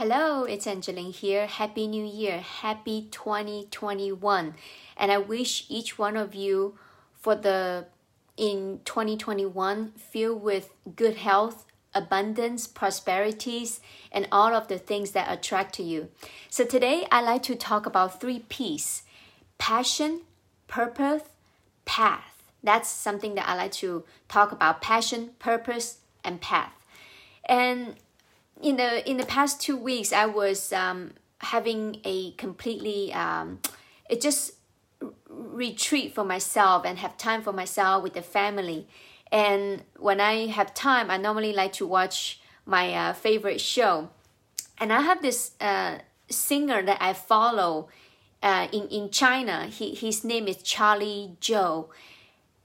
Hello, it's Angeline here. Happy New Year. Happy 2021. And I wish each one of you for the in 2021 filled with good health, abundance, prosperities, and all of the things that attract to you. So today I like to talk about three P's passion, purpose, path. That's something that I like to talk about passion, purpose, and path. And in the in the past two weeks, I was um, having a completely um, it just retreat for myself and have time for myself with the family. And when I have time, I normally like to watch my uh, favorite show. And I have this uh, singer that I follow uh, in in China. He, his name is Charlie Zhou.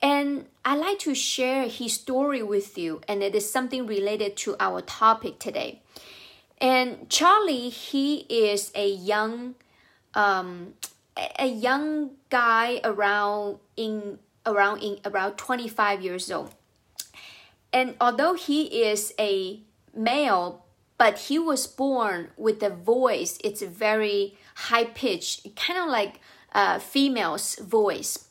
And I like to share his story with you, and it is something related to our topic today. And Charlie, he is a young, um, a young guy around in around in around 25 years old. And although he is a male, but he was born with a voice, it's very high pitched, kind of like a female's voice.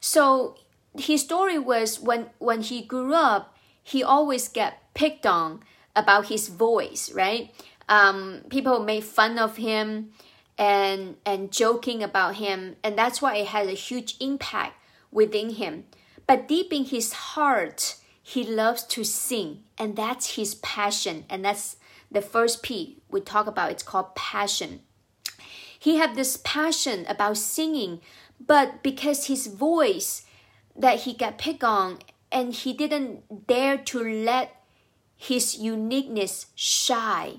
So his story was when when he grew up, he always get picked on about his voice, right? Um, people made fun of him and and joking about him, and that's why it had a huge impact within him. But deep in his heart, he loves to sing, and that's his passion, and that's the first P we talk about. It's called passion. He had this passion about singing, but because his voice that he got picked on and he didn't dare to let his uniqueness shy.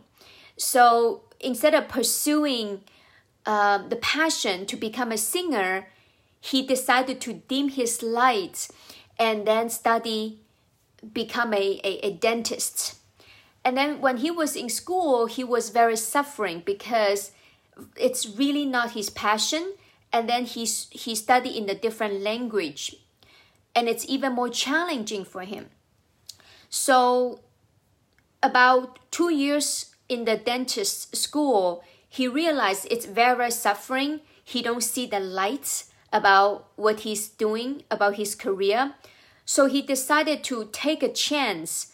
So instead of pursuing uh, the passion to become a singer, he decided to dim his lights and then study, become a, a, a dentist. And then when he was in school, he was very suffering because it's really not his passion. And then he, he studied in a different language and it's even more challenging for him. So, about two years in the dentist school, he realized it's very suffering. He don't see the lights about what he's doing, about his career. So he decided to take a chance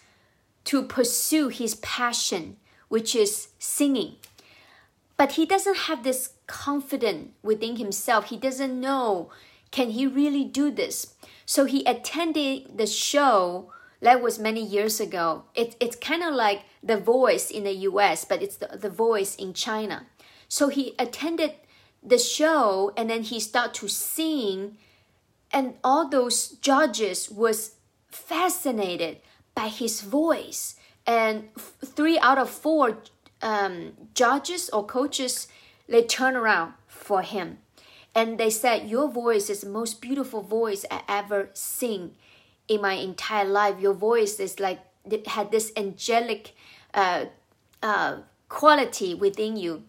to pursue his passion, which is singing. But he doesn't have this confidence within himself. He doesn't know can he really do this? So he attended the show that was many years ago. It, it's kind of like The Voice in the US, but it's the, the Voice in China. So he attended the show and then he started to sing and all those judges was fascinated by his voice and three out of four um, judges or coaches they turn around for him and they said, Your voice is the most beautiful voice I ever sing in my entire life. Your voice is like, had this angelic uh, uh, quality within you.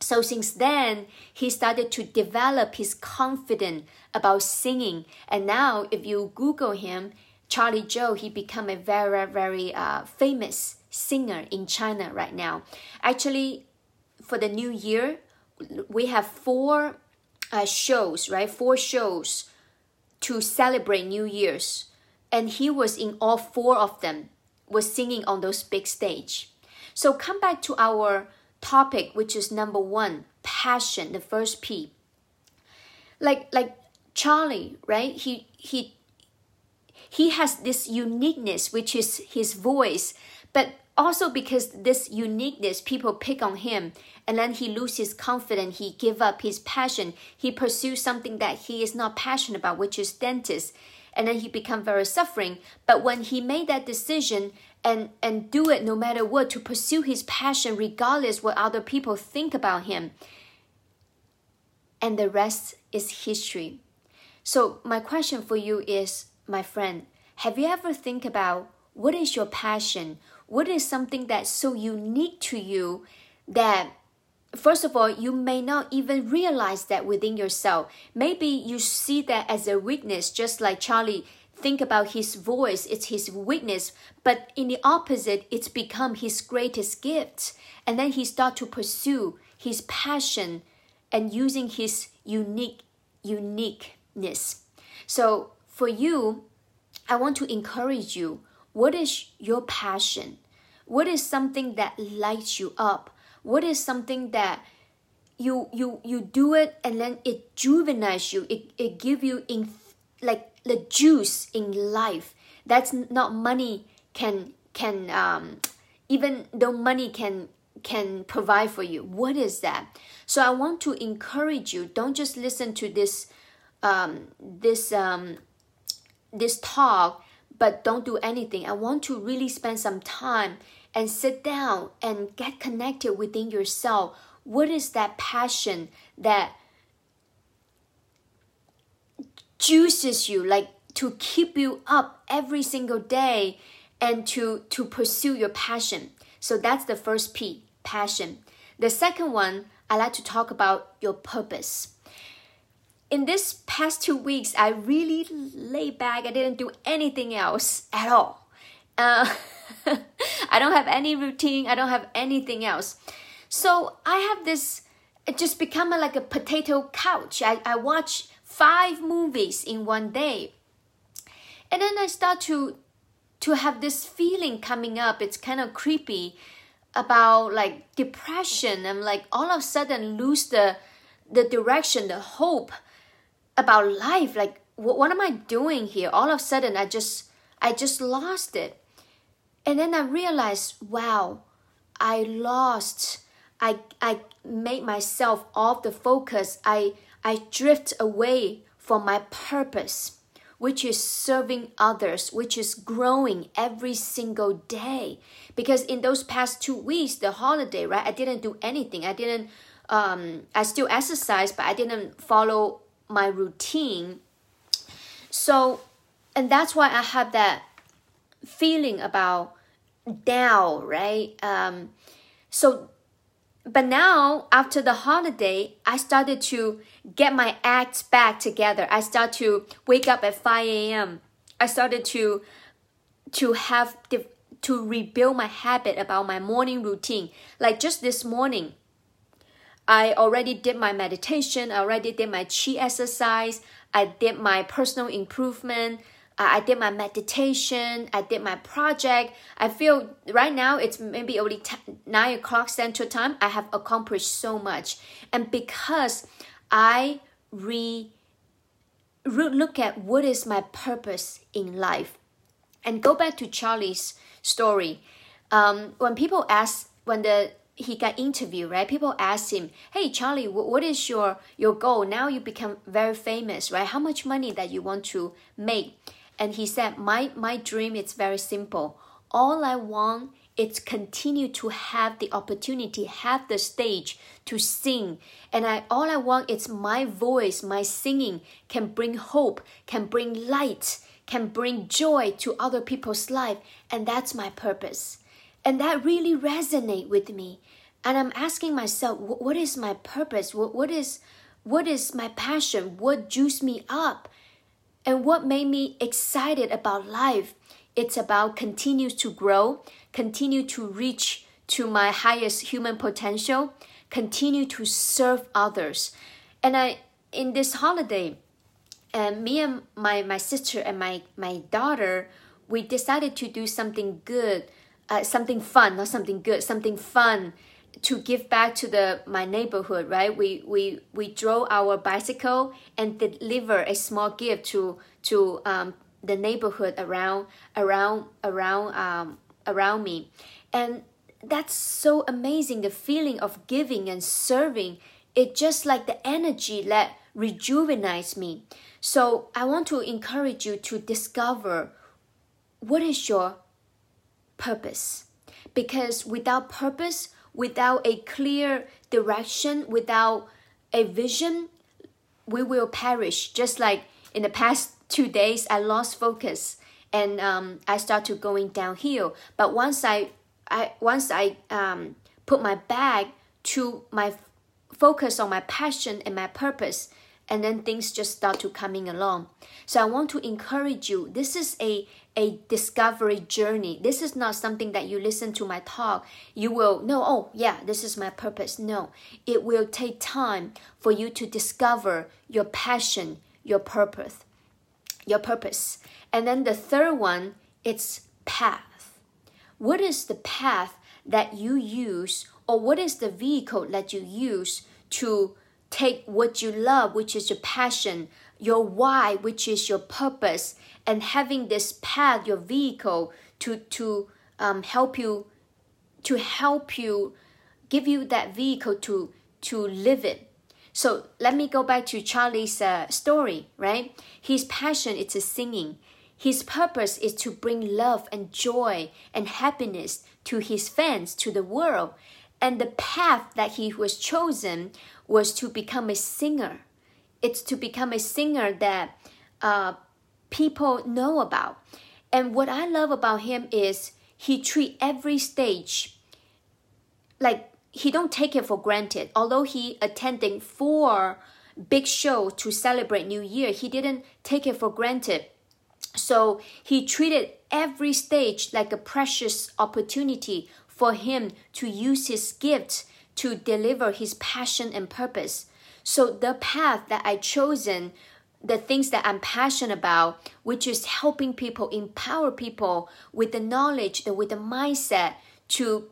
So since then, he started to develop his confidence about singing. And now, if you Google him, Charlie Zhou, he become a very, very uh, famous singer in China right now. Actually, for the new year, we have four uh, shows, right? Four shows to celebrate New Year's. And he was in all four of them, was singing on those big stage. So come back to our topic, which is number one, passion, the first P. Like like Charlie, right? He he he has this uniqueness, which is his voice, but also because this uniqueness, people pick on him and then he loses confidence he give up his passion he pursues something that he is not passionate about which is dentist and then he become very suffering. But when he made that decision and and do it no matter what to pursue his passion regardless what other people think about him and the rest is history. So my question for you is my friend have you ever think about what is your passion what is something that's so unique to you that first of all, you may not even realize that within yourself. Maybe you see that as a weakness, just like Charlie think about his voice, it's his weakness, but in the opposite, it's become his greatest gift. And then he start to pursue his passion and using his unique uniqueness. So for you, I want to encourage you. What is your passion? What is something that lights you up? What is something that you you you do it and then it juvenizes you. It it give you in like the juice in life. That's not money can can um even though money can can provide for you. What is that? So I want to encourage you. Don't just listen to this um, this um, this talk, but don't do anything. I want to really spend some time and sit down and get connected within yourself. What is that passion that juices you, like to keep you up every single day and to to pursue your passion? So that's the first P, passion. The second one, I like to talk about your purpose in this past two weeks, I really laid back. I didn't do anything else at all. Uh, I don't have any routine. I don't have anything else. So I have this, it just become a, like a potato couch. I, I watch five movies in one day. And then I start to to have this feeling coming up. It's kind of creepy about like depression. I'm like all of a sudden lose the the direction, the hope about life like what, what am i doing here all of a sudden i just i just lost it and then i realized wow i lost i i made myself off the focus. I i drift away from my purpose which is serving others which is growing every single day. Because in those past two weeks the holiday right i didn't do anything. I didn't um, i still exercise but i didn't follow my routine. So, and that's why I have that feeling about down, right? Um, so, but now after the holiday, I started to get my act back together. I start to wake up at 5 a.m. I started to to have to rebuild my habit about my morning routine. Like just this morning, I already did my meditation, I already did my chi exercise, I did my personal improvement, I did my meditation, I did my project. I feel right now it's maybe only 10, 9 o'clock central time. I have accomplished so much. And because I re, re look at what is my purpose in life and go back to Charlie's story. Um, when people ask, when the he got interviewed, right? People ask him, "Hey, Charlie, what is your your goal? Now you become very famous, right? How much money that you want to make?" And he said, "My my dream is very simple. All I want is continue to have the opportunity, have the stage to sing, and I all I want is my voice, my singing can bring hope, can bring light." Can bring joy to other people's life, and that's my purpose. And that really resonate with me. And I'm asking myself, what is my purpose? What, what is what is my passion? What juiced me up? And what made me excited about life? It's about continue to grow, continue to reach to my highest human potential, continue to serve others. And I in this holiday, and me and my, my sister and my, my daughter, we decided to do something good uh, something fun, not something good, something fun to give back to the my neighborhood. Right? We we we drove our bicycle and deliver a small gift to to um, the neighborhood around around around um, around me, and that's so amazing. The feeling of giving and serving. It just like the energy that rejuvenates me. So I want to encourage you to discover what is your purpose. Because without purpose, without a clear direction, without a vision, we will perish. Just like in the past two days, I lost focus and um, I started going downhill. But once I, I once I um, put my back to my focus on my passion and my purpose, and then things just start to coming along. So I want to encourage you. This is a a discovery journey. This is not something that you listen to my talk, you will know, oh, yeah, this is my purpose. No, it will take time for you to discover your passion, your purpose, your purpose. And then the third one, it's path. What is the path that you use, or what is the vehicle that you use to take what you love, which is your passion, your why, which is your purpose, and having this path, your vehicle, to to um, help you, to help you, give you that vehicle to to live it. So let me go back to Charlie's uh, story, right? His passion is singing. His purpose is to bring love and joy and happiness to his fans, to the world. And the path that he was chosen was to become a singer. It's to become a singer that uh, people know about. And what I love about him is he treat every stage like he don't take it for granted. Although he attending four big show to celebrate New Year, he didn't take it for granted. So he treated every stage like a precious opportunity for him to use his gift to deliver his passion and purpose. So the path that I chosen the things that I'm passionate about, which is helping people, empower people with the knowledge, and with the mindset to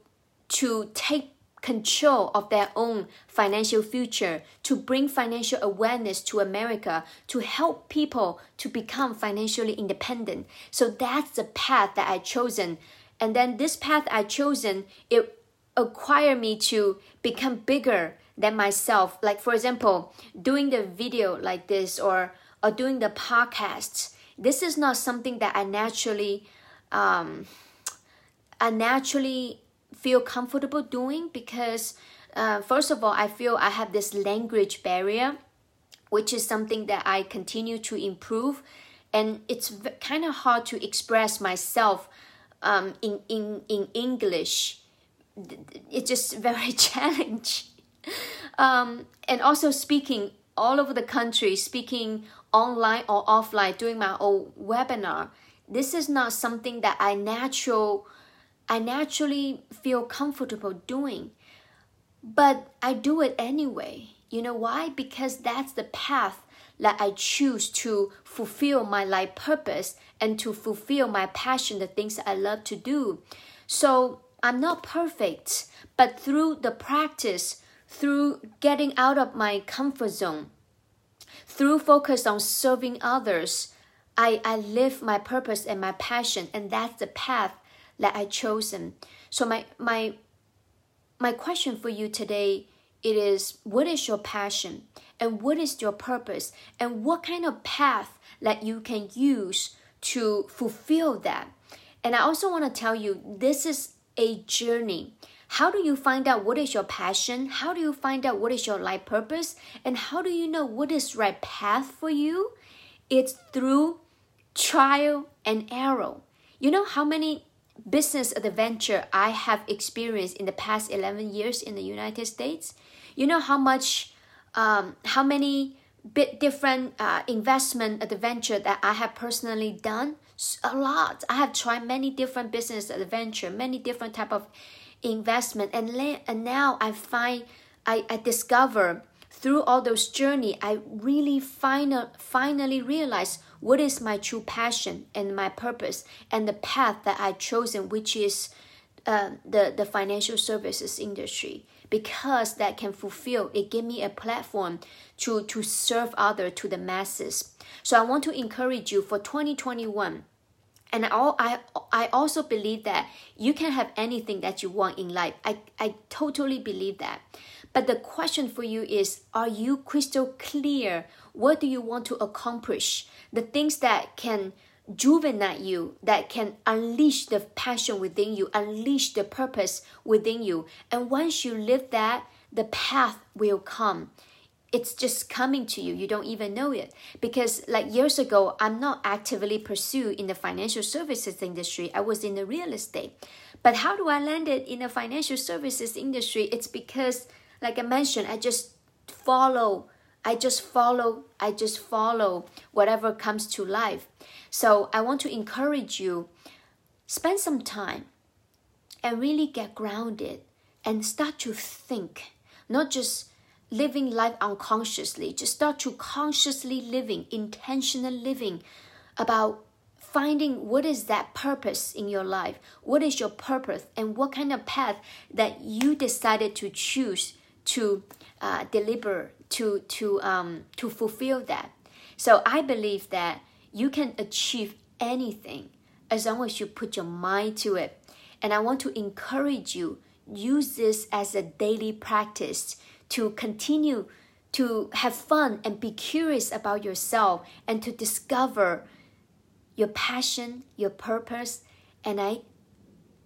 to take control of their own financial future, to bring financial awareness to America, to help people to become financially independent. So that's the path that I chosen. And then this path I chosen, it acquired me to become bigger than myself. Like for example, doing the video like this or or doing the podcasts, this is not something that I naturally, um, I naturally feel comfortable doing because, uh, first of all, I feel I have this language barrier, which is something that I continue to improve, and it's kind of hard to express myself um, in in in English. It's just very challenging. Um, and also speaking all over the country, speaking online or offline doing my own webinar this is not something that i natural i naturally feel comfortable doing but i do it anyway you know why because that's the path that i choose to fulfill my life purpose and to fulfill my passion the things i love to do so i'm not perfect but through the practice through getting out of my comfort zone through focus on serving others, I, I live my purpose and my passion, and that's the path that I chosen. So my my my question for you today it is what is your passion and what is your purpose and what kind of path that you can use to fulfill that. And I also want to tell you this is a journey. How do you find out what is your passion? How do you find out what is your life purpose? And how do you know what is right path for you? It's through trial and error. You know how many business adventure I have experienced in the past 11 years in the United States? You know how much, um, how many bit different uh, investment adventure that I have personally done? A lot. I have tried many different business adventure, many different type of investment and, and now i find I, I discover through all those journey i really final, finally realized what is my true passion and my purpose and the path that i chosen which is uh, the, the financial services industry. Because that can fulfill it give me a platform to to serve other to the masses. So i want to encourage you for 2021 and I, I, I also believe that you can have anything that you want in life. I, I totally believe that. But the question for you is Are you crystal clear? What do you want to accomplish? The things that can juvenate you, that can unleash the passion within you, unleash the purpose within you. And once you live that, the path will come it's just coming to you. You don't even know it. Because like years ago i'm not actively pursued in the financial services industry. I was in the real estate. But how do i land it in the financial services industry? It's because like i mentioned i just follow I just follow, I just follow whatever comes to life. So I want to encourage you, spend some time and really get grounded and start to think, not just living life unconsciously, just start to consciously living, intentional living about finding what is that purpose in your life what is your purpose and what kind of path that you decided to choose to uh, deliver to to um, to fulfill that. So i believe that you can achieve anything as long as you put your mind to it. And i want to encourage you use this as a daily practice to continue to have fun and be curious about yourself and to discover your passion, your purpose, and I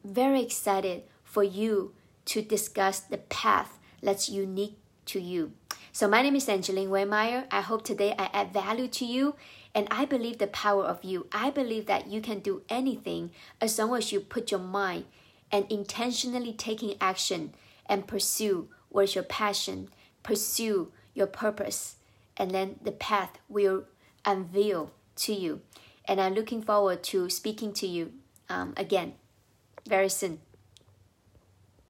very excited for you to discuss the path that's unique to you. So my name is Angeline Waymeyer. I hope today I add value to you and I believe the power of you. I believe that you can do anything as long as you put your mind and intentionally taking action and pursue what's your passion, pursue your purpose, and then the path will unveil to you. And I'm looking forward to speaking to you um, again very soon.